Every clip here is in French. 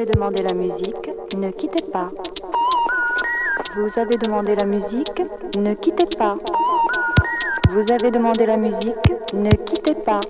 avez demandé la musique, ne quittez pas. Vous avez demandé la musique, ne quittez pas. Vous avez demandé la musique, ne quittez pas.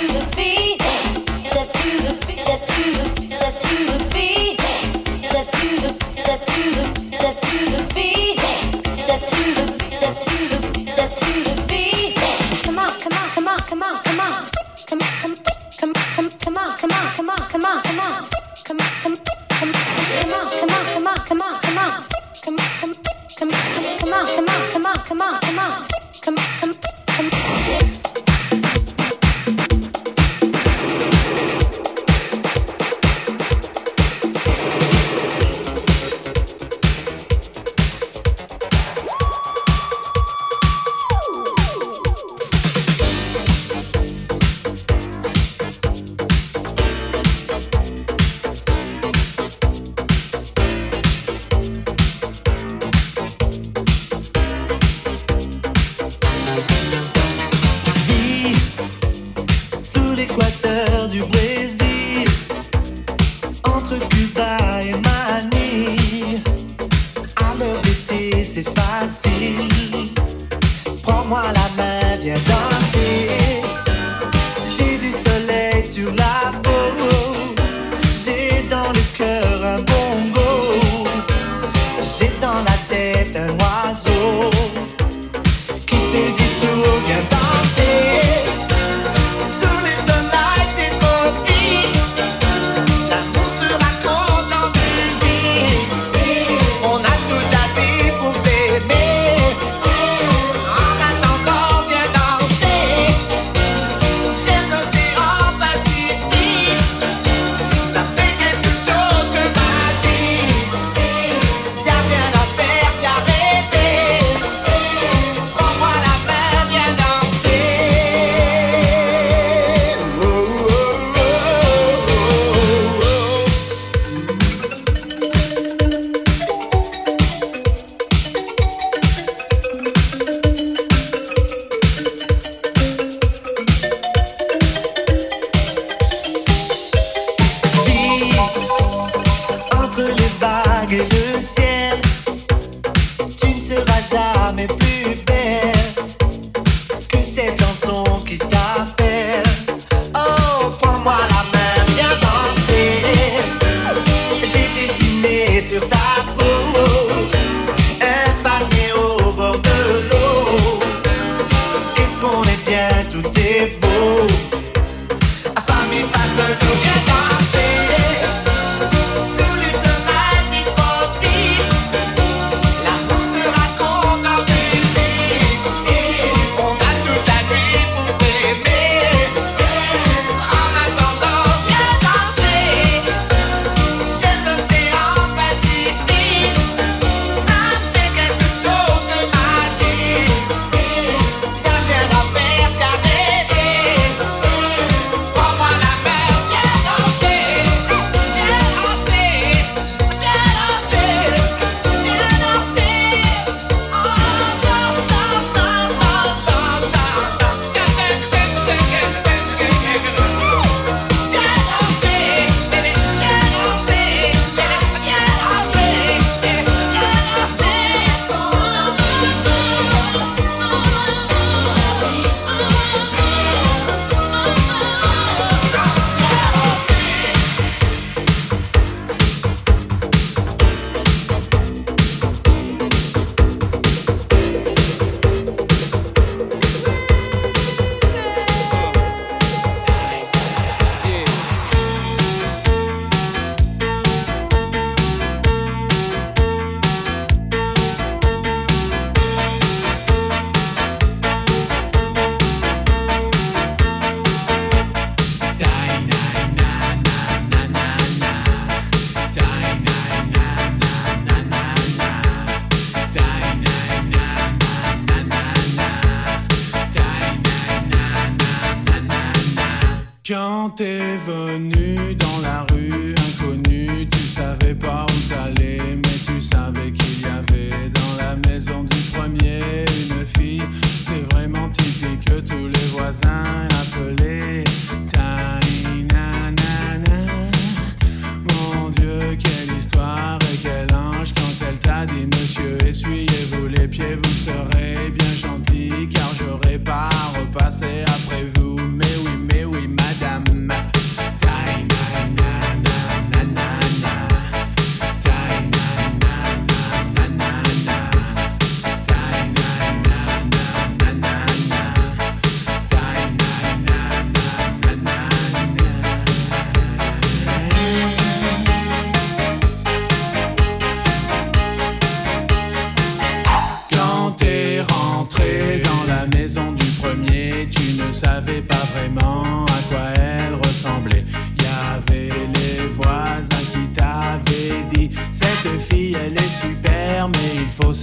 to the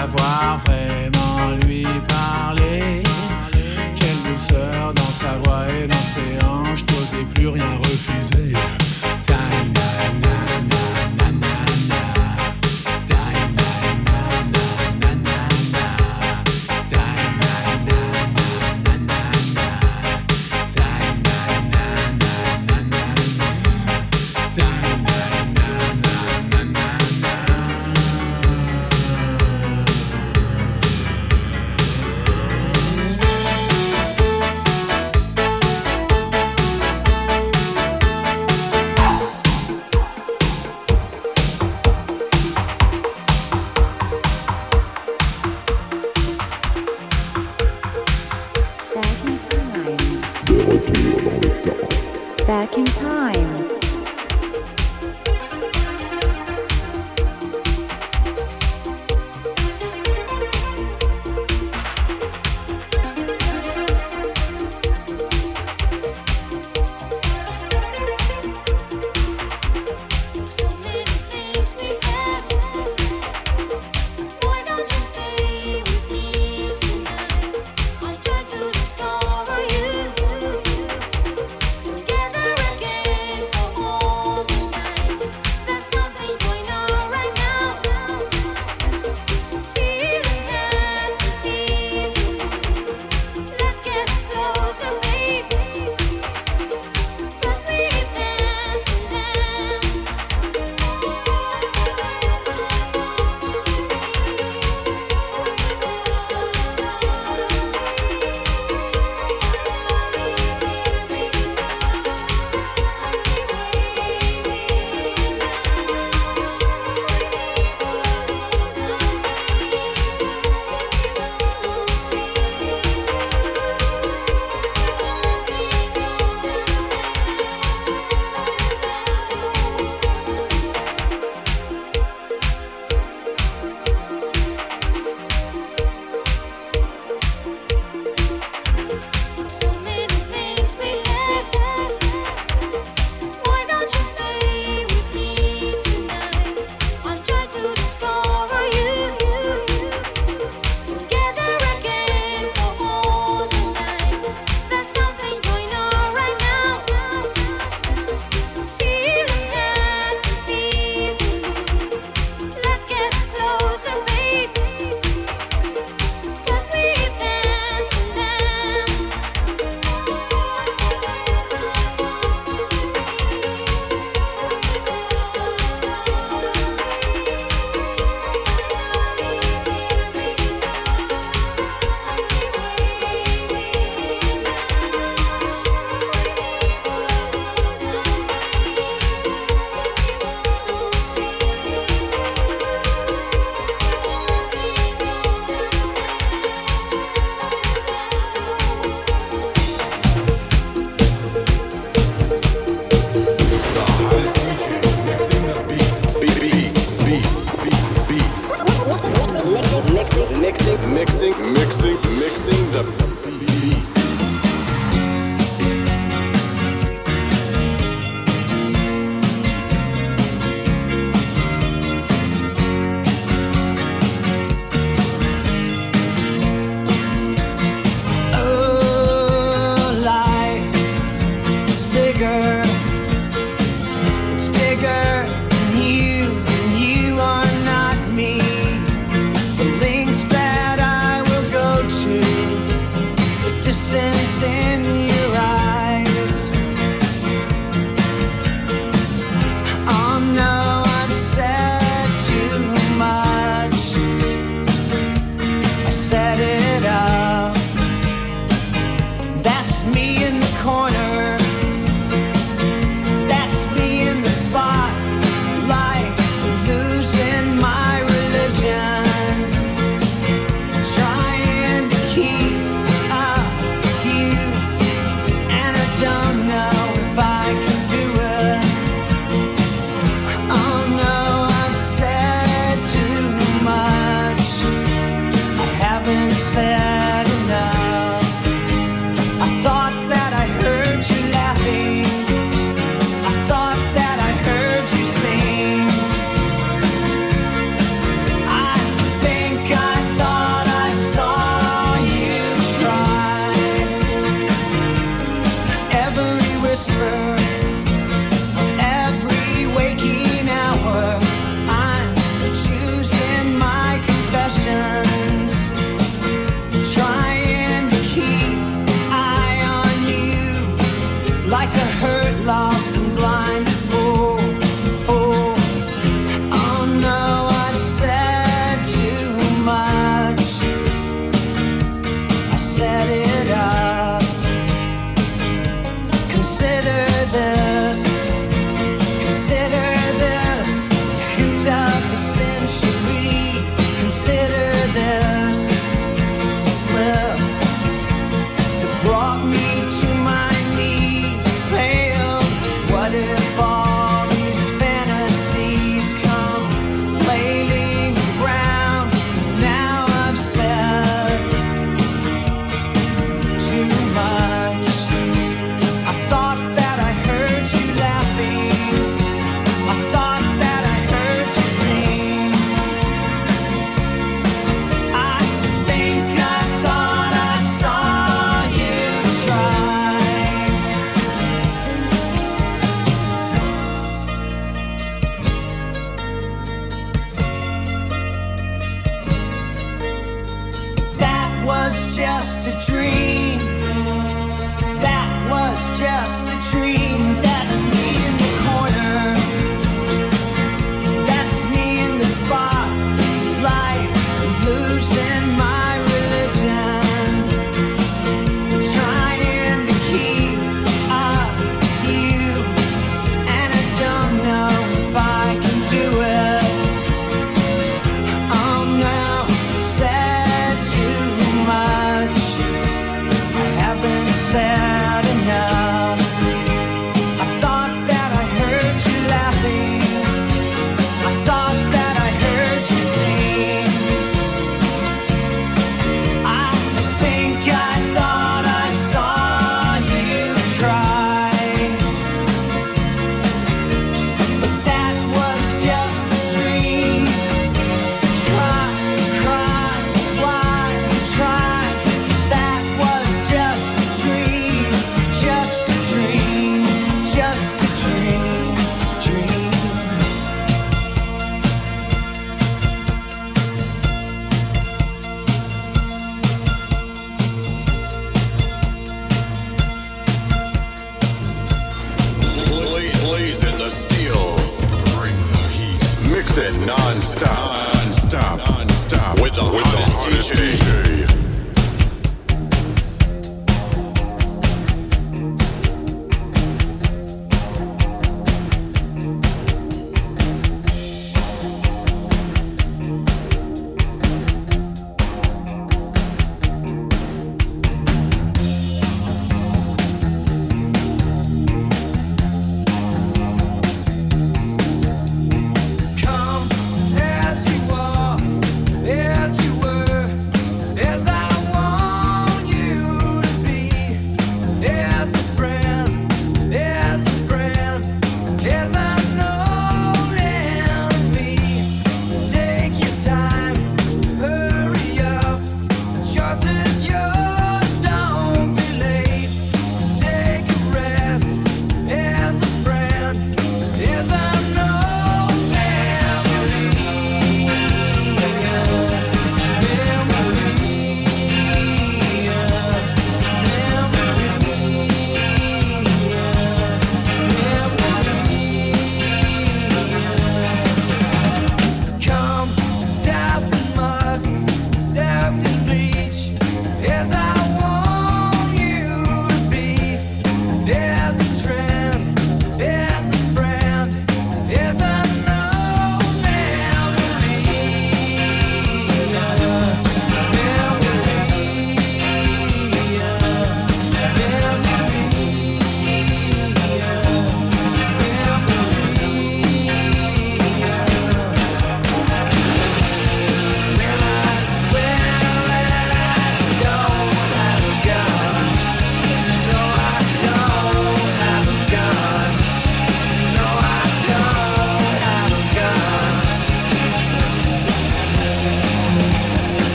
savoir vraiment lui parler.